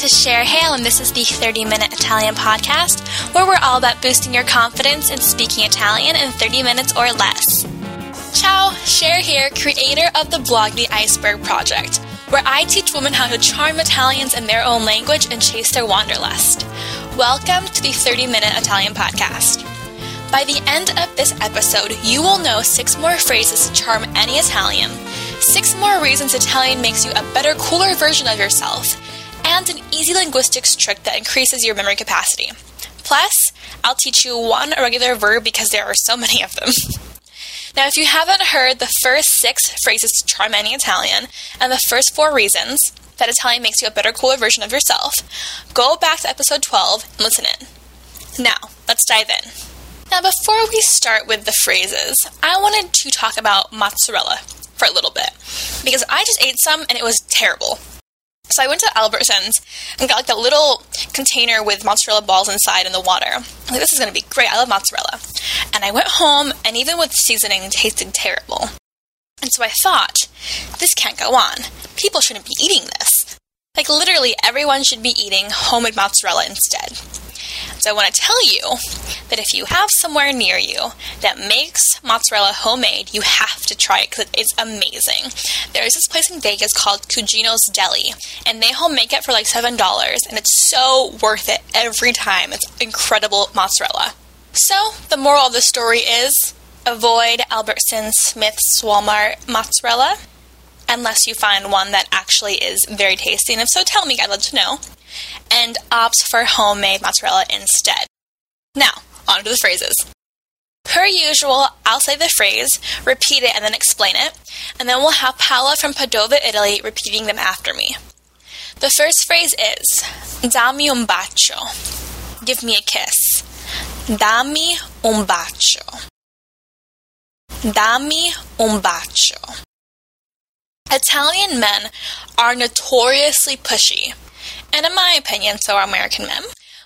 this is Cher Hale, and this is the 30 Minute Italian Podcast, where we're all about boosting your confidence in speaking Italian in 30 minutes or less. Ciao, Cher here, creator of the blog The Iceberg Project, where I teach women how to charm Italians in their own language and chase their wanderlust. Welcome to the 30 Minute Italian Podcast. By the end of this episode, you will know six more phrases to charm any Italian, six more reasons Italian makes you a better, cooler version of yourself, and an easy linguistics trick that increases your memory capacity. Plus, I'll teach you one irregular verb because there are so many of them. now, if you haven't heard the first six phrases to charm any Italian and the first four reasons that Italian makes you a better, cooler version of yourself, go back to episode 12 and listen in. Now, let's dive in. Now, before we start with the phrases, I wanted to talk about mozzarella for a little bit because I just ate some and it was terrible. So I went to Albertsons and got like a little container with mozzarella balls inside in the water. I'm like, this is to be great. I love mozzarella. And I went home, and even with seasoning, it tasted terrible. And so I thought, this can't go on. People shouldn't be eating this. Like, literally, everyone should be eating homemade mozzarella instead. So I want to tell you that if you have somewhere near you that makes mozzarella homemade, you have to try it because it's amazing. There's this place in Vegas called Cugino's Deli, and they homemade it for like $7, and it's so worth it every time. It's incredible mozzarella. So, the moral of the story is avoid Albertsons, Smith's, Walmart mozzarella unless you find one that actually is very tasty. And if so, tell me, I'd love to know and opts for homemade mozzarella instead. Now, on to the phrases. Per usual, I'll say the phrase, repeat it, and then explain it, and then we'll have Paola from Padova, Italy, repeating them after me. The first phrase is Dammi un bacio. Give me a kiss. Dammi un bacio. Dammi un bacio. Italian men are notoriously pushy, and in my opinion, so are American men.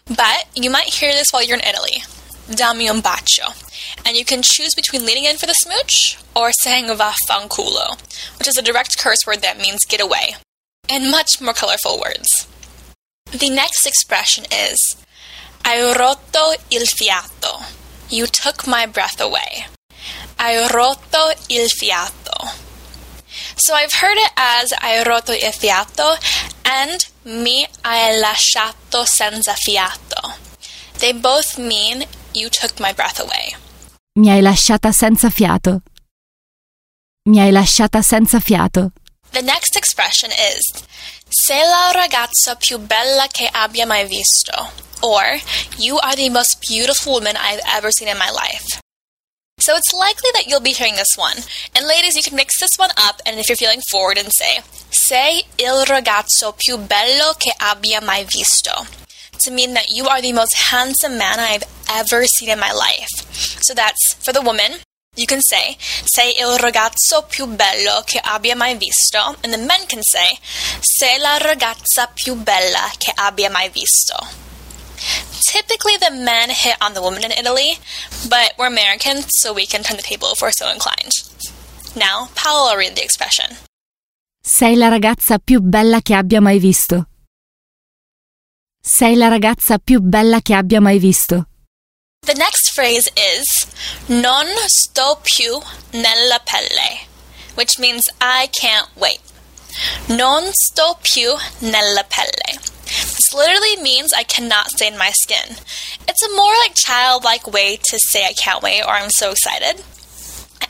But you might hear this while you're in Italy. Dammi un bacio. And you can choose between leaning in for the smooch or saying vaffanculo, which is a direct curse word that means get away, and much more colorful words. The next expression is Hai rotto il fiato. You took my breath away. Hai rotto il fiato. So I've heard it as Hai rotto il fiato and mi hai lasciato senza fiato. They both mean you took my breath away. Mi hai lasciata senza fiato. Mi hai lasciata senza fiato. The next expression is Sei la ragazza più bella che abbia mai visto. Or, you are the most beautiful woman I've ever seen in my life. So it's likely that you'll be hearing this one. And ladies, you can mix this one up, and if you're feeling forward, and say, Sei il ragazzo più bello che abbia mai visto. To mean that you are the most handsome man I've ever seen in my life. So that's for the woman. You can say, sei il ragazzo più bello che abbia mai visto. And the men can say, sei la ragazza più bella che abbia mai visto. Typically, the men hit on the woman in Italy, but we're Americans, so we can turn the table if we're so inclined. Now, Paolo will read the expression. Sei la ragazza più bella che abbia mai visto. Sei la ragazza più bella che abbia mai visto. The next phrase is non sto più nella pelle, which means I can't wait. Non sto più nella pelle. Literally means I cannot stay in my skin. It's a more like childlike way to say I can't wait or I'm so excited.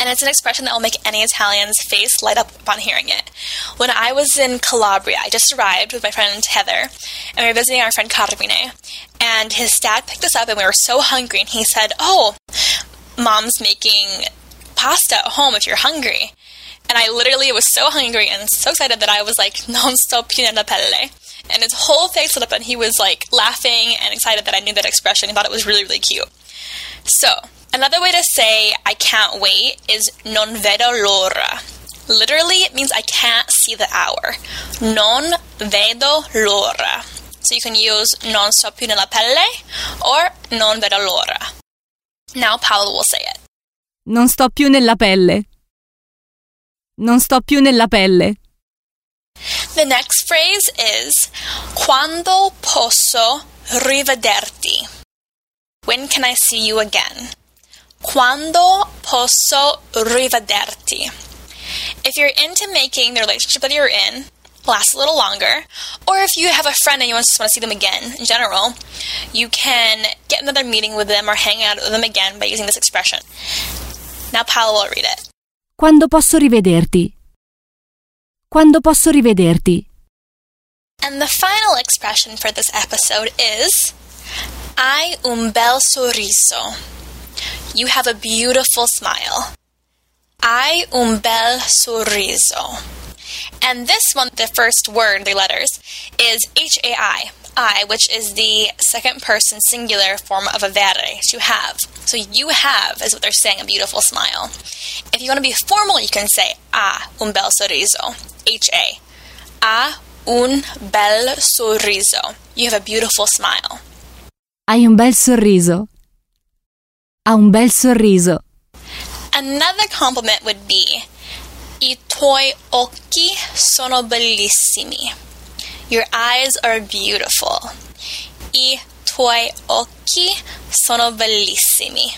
And it's an expression that will make any Italian's face light up upon hearing it. When I was in Calabria, I just arrived with my friend Heather, and we were visiting our friend Carmine. And his dad picked us up, and we were so hungry, and he said, Oh, mom's making pasta at home if you're hungry. And I literally was so hungry and so excited that I was like, non sto più nella pelle. And his whole face lit up, and he was like laughing and excited that I knew that expression He thought it was really, really cute. So, another way to say I can't wait is non vedo l'ora. Literally, it means I can't see the hour. Non vedo l'ora. So you can use non sto più nella pelle or non vedo l'ora. Now Paolo will say it. Non sto più nella pelle. Non sto più nella pelle. The next phrase is Quando posso rivederti? When can I see you again? Quando posso rivederti? If you're into making the relationship that you're in last a little longer, or if you have a friend and you just want to see them again in general, you can get another meeting with them or hang out with them again by using this expression. Now Paolo will read it. Quando posso rivederti? Quando posso rivederti? And the final expression for this episode is Hai un bel sorriso. You have a beautiful smile. Hai un bel sorriso. And this one, the first word, the letters, is H A I, I, which is the second person singular form of avere, to have. So you have is what they're saying, a beautiful smile. If you want to be formal, you can say ha un bel sorriso, H A. Ha un bel sorriso. You have a beautiful smile. Hai un bel sorriso. Ha un bel sorriso. Another compliment would be I tuoi occhi sono bellissimi. Your eyes are beautiful. I tuoi occhi sono bellissimi.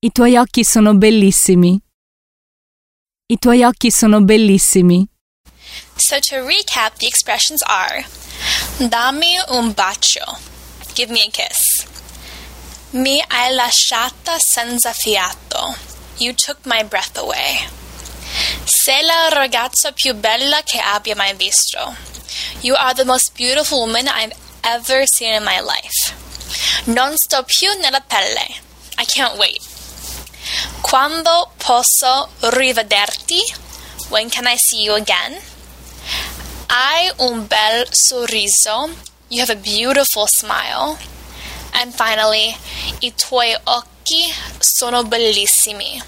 I tuoi occhi sono bellissimi. I tuoi occhi sono bellissimi. So to recap, the expressions are Dammi un bacio. Give me a kiss. Mi hai lasciata senza fiato. You took my breath away. Sei la ragazza più bella che abbia mai visto. You are the most beautiful woman I've ever seen in my life. Non sto più nella pelle. I can't wait. Quando posso rivederti? When can I see you again? Hai un bel sorriso. You have a beautiful smile. And finally, i tuoi occhi sono bellissimi.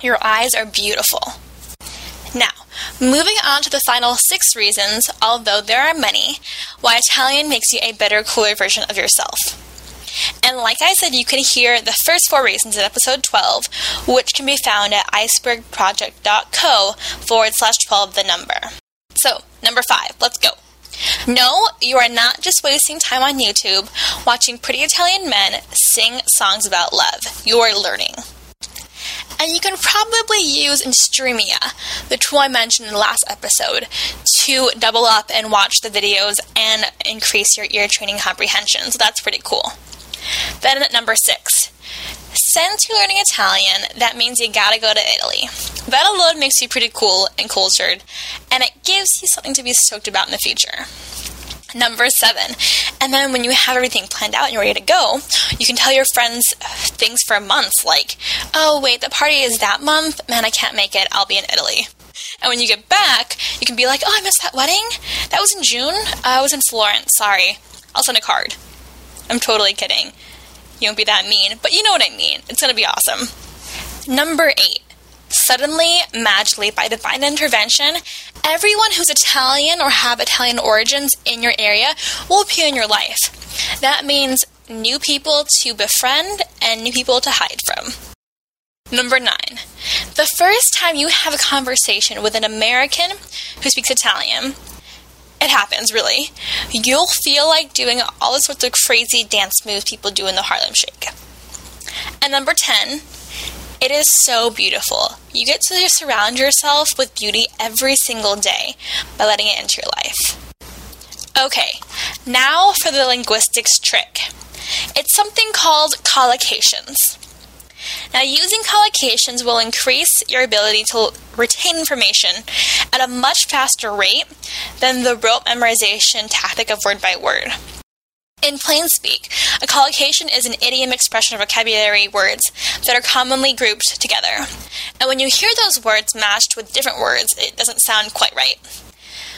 Your eyes are beautiful. Now, moving on to the final six reasons, although there are many, why Italian makes you a better, cooler version of yourself. And like I said, you can hear the first four reasons in episode 12, which can be found at icebergproject.co forward slash 12 the number. So, number five, let's go. No, you are not just wasting time on YouTube watching pretty Italian men sing songs about love. You are learning. And you can probably use Instrumia, the tool I mentioned in the last episode, to double up and watch the videos and increase your ear training comprehension. So that's pretty cool. Then at number six, since you're learning Italian, that means you gotta go to Italy. That alone makes you pretty cool and cultured, and it gives you something to be stoked about in the future. Number seven. And then when you have everything planned out and you're ready to go, you can tell your friends things for months like, oh, wait, the party is that month? Man, I can't make it. I'll be in Italy. And when you get back, you can be like, oh, I missed that wedding? That was in June? Uh, I was in Florence. Sorry. I'll send a card. I'm totally kidding. You won't be that mean, but you know what I mean. It's going to be awesome. Number eight. Suddenly, magically, by divine intervention, everyone who's Italian or have Italian origins in your area will appear in your life. That means new people to befriend and new people to hide from. Number nine, the first time you have a conversation with an American who speaks Italian, it happens really, you'll feel like doing all the sorts of crazy dance moves people do in the Harlem Shake. And number 10, it is so beautiful. You get to surround yourself with beauty every single day by letting it into your life. Okay, now for the linguistics trick. It's something called collocations. Now, using collocations will increase your ability to retain information at a much faster rate than the rote memorization tactic of word by word. In plain speak, a collocation is an idiom expression of vocabulary words that are commonly grouped together. And when you hear those words matched with different words, it doesn't sound quite right.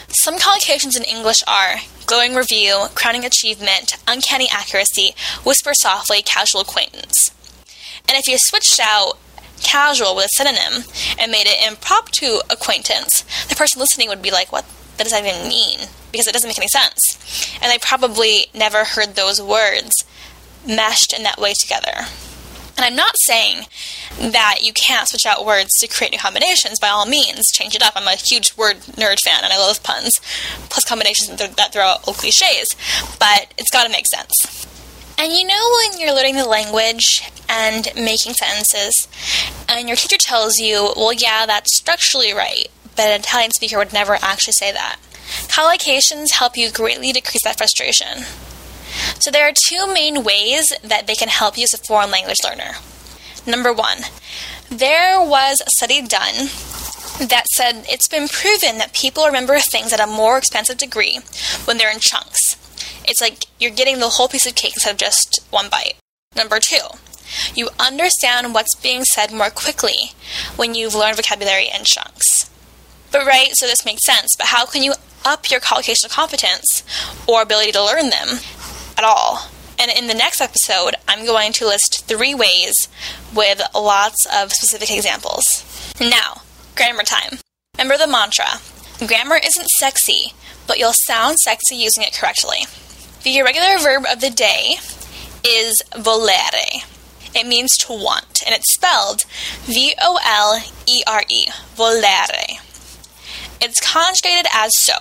Some collocations in English are glowing review, crowning achievement, uncanny accuracy, whisper softly, casual acquaintance. And if you switched out casual with a synonym and made it impromptu acquaintance, the person listening would be like, what does that even mean? Because it doesn't make any sense. And they probably never heard those words meshed in that way together. And I'm not saying that you can't switch out words to create new combinations. By all means, change it up. I'm a huge word nerd fan and I love puns, plus combinations that throw out old cliches. But it's got to make sense. And you know when you're learning the language and making sentences, and your teacher tells you, well, yeah, that's structurally right, but an Italian speaker would never actually say that. Collocations help you greatly decrease that frustration. So there are two main ways that they can help you as a foreign language learner. Number one, there was a study done that said it's been proven that people remember things at a more expansive degree when they're in chunks. It's like you're getting the whole piece of cake instead of just one bite. Number two, you understand what's being said more quickly when you've learned vocabulary in chunks. But right, so this makes sense, but how can you up your collocational competence or ability to learn them at all? And in the next episode, I'm going to list three ways with lots of specific examples. Now, grammar time. Remember the mantra grammar isn't sexy, but you'll sound sexy using it correctly. The irregular verb of the day is volere. It means to want, and it's spelled V O L E R E, volere. It's conjugated as so.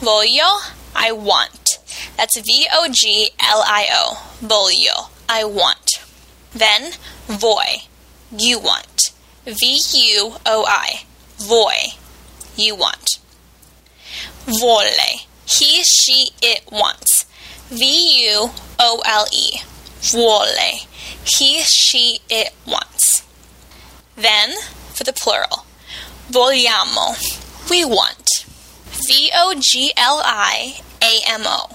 Voglio, I want. That's V O G L I O, voglio, I want. Then, vuoi, you want. V U O I, vuoi, you want. Vuole, he, she, it wants. V U O L E, vuole. He, she, it wants. Then, for the plural, vogliamo, we want. V O G L I A M O,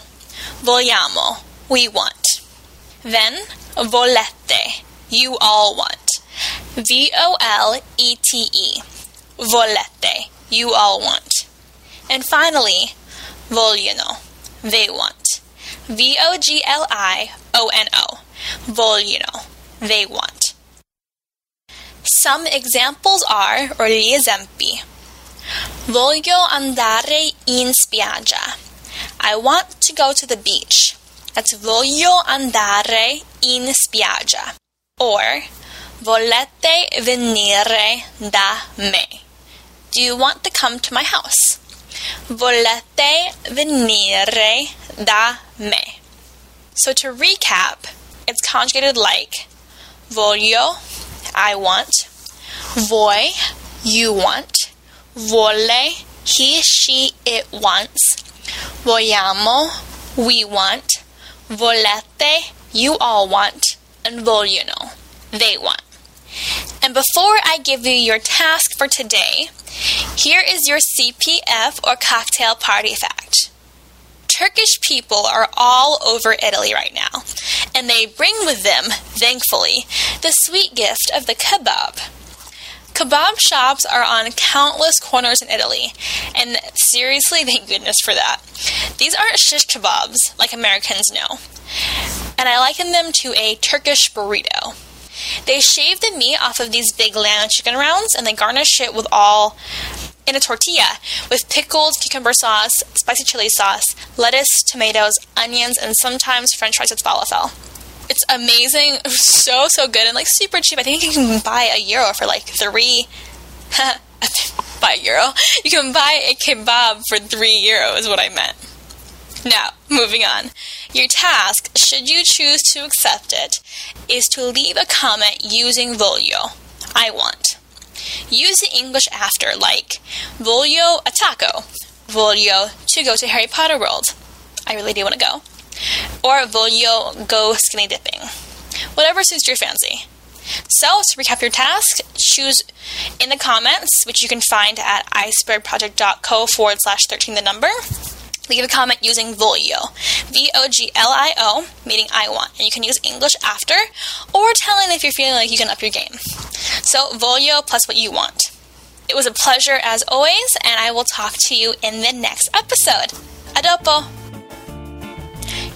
vogliamo, we want. Then, volete, you all want. V O L E T E, volete, you all want. And finally, vogliono, they want. V O G L I O N O, vogliono, they want. Some examples are, or gli esempi. Voglio andare in spiaggia. I want to go to the beach. That's voglio andare in spiaggia. Or volete venire da me. Do you want to come to my house? Volete venire da me. So to recap, it's conjugated like voglio, I want, vuoi, you want, Vuole, he, she, it wants, vogliamo, we want, volete, you all want, and vogliono, they want. And before I give you your task for today, here is your CPF or cocktail party fact. Turkish people are all over Italy right now, and they bring with them, thankfully, the sweet gift of the kebab. Kebab shops are on countless corners in Italy, and seriously, thank goodness for that. These aren't shish kebabs like Americans know, and I liken them to a Turkish burrito. They shave the meat off of these big lamb chicken rounds, and they garnish it with all in a tortilla with pickled cucumber sauce, spicy chili sauce, lettuce, tomatoes, onions, and sometimes french fries with falafel. It's amazing, so, so good, and like super cheap. I think you can buy a euro for like three. buy a euro? You can buy a kebab for three euros, is what I meant. Now, moving on. Your task, should you choose to accept it, is to leave a comment using voglio. I want. Use the English after, like voglio a taco, voglio to go to Harry Potter World. I really do want to go. Or voglio go skinny dipping. Whatever suits your fancy. So, to recap your task, choose in the comments, which you can find at icebergproject.co forward slash 13 the number. Leave a comment using voglio, V O G L I O, meaning I want. And you can use English after, or tell in if you're feeling like you can up your game. So, voglio plus what you want. It was a pleasure as always, and I will talk to you in the next episode. A dopo!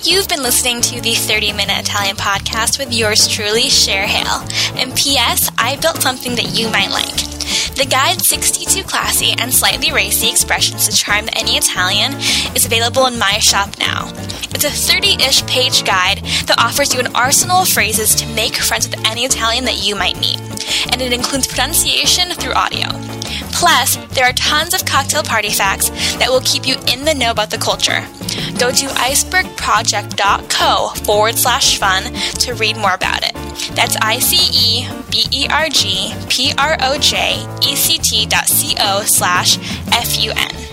You've been listening to the 30 Minute Italian Podcast with yours truly, Cher Hale. And P.S., I built something that you might like. The guide 62 classy and slightly racy expressions to charm any Italian is available in my shop now. It's a 30 ish page guide that offers you an arsenal of phrases to make friends with any Italian that you might meet, and it includes pronunciation through audio. Plus, there are tons of cocktail party facts that will keep you in the know about the culture. Go to icebergproject.co forward slash fun to read more about it. That's I C E B E R G P R O J E C T dot C O slash F U N.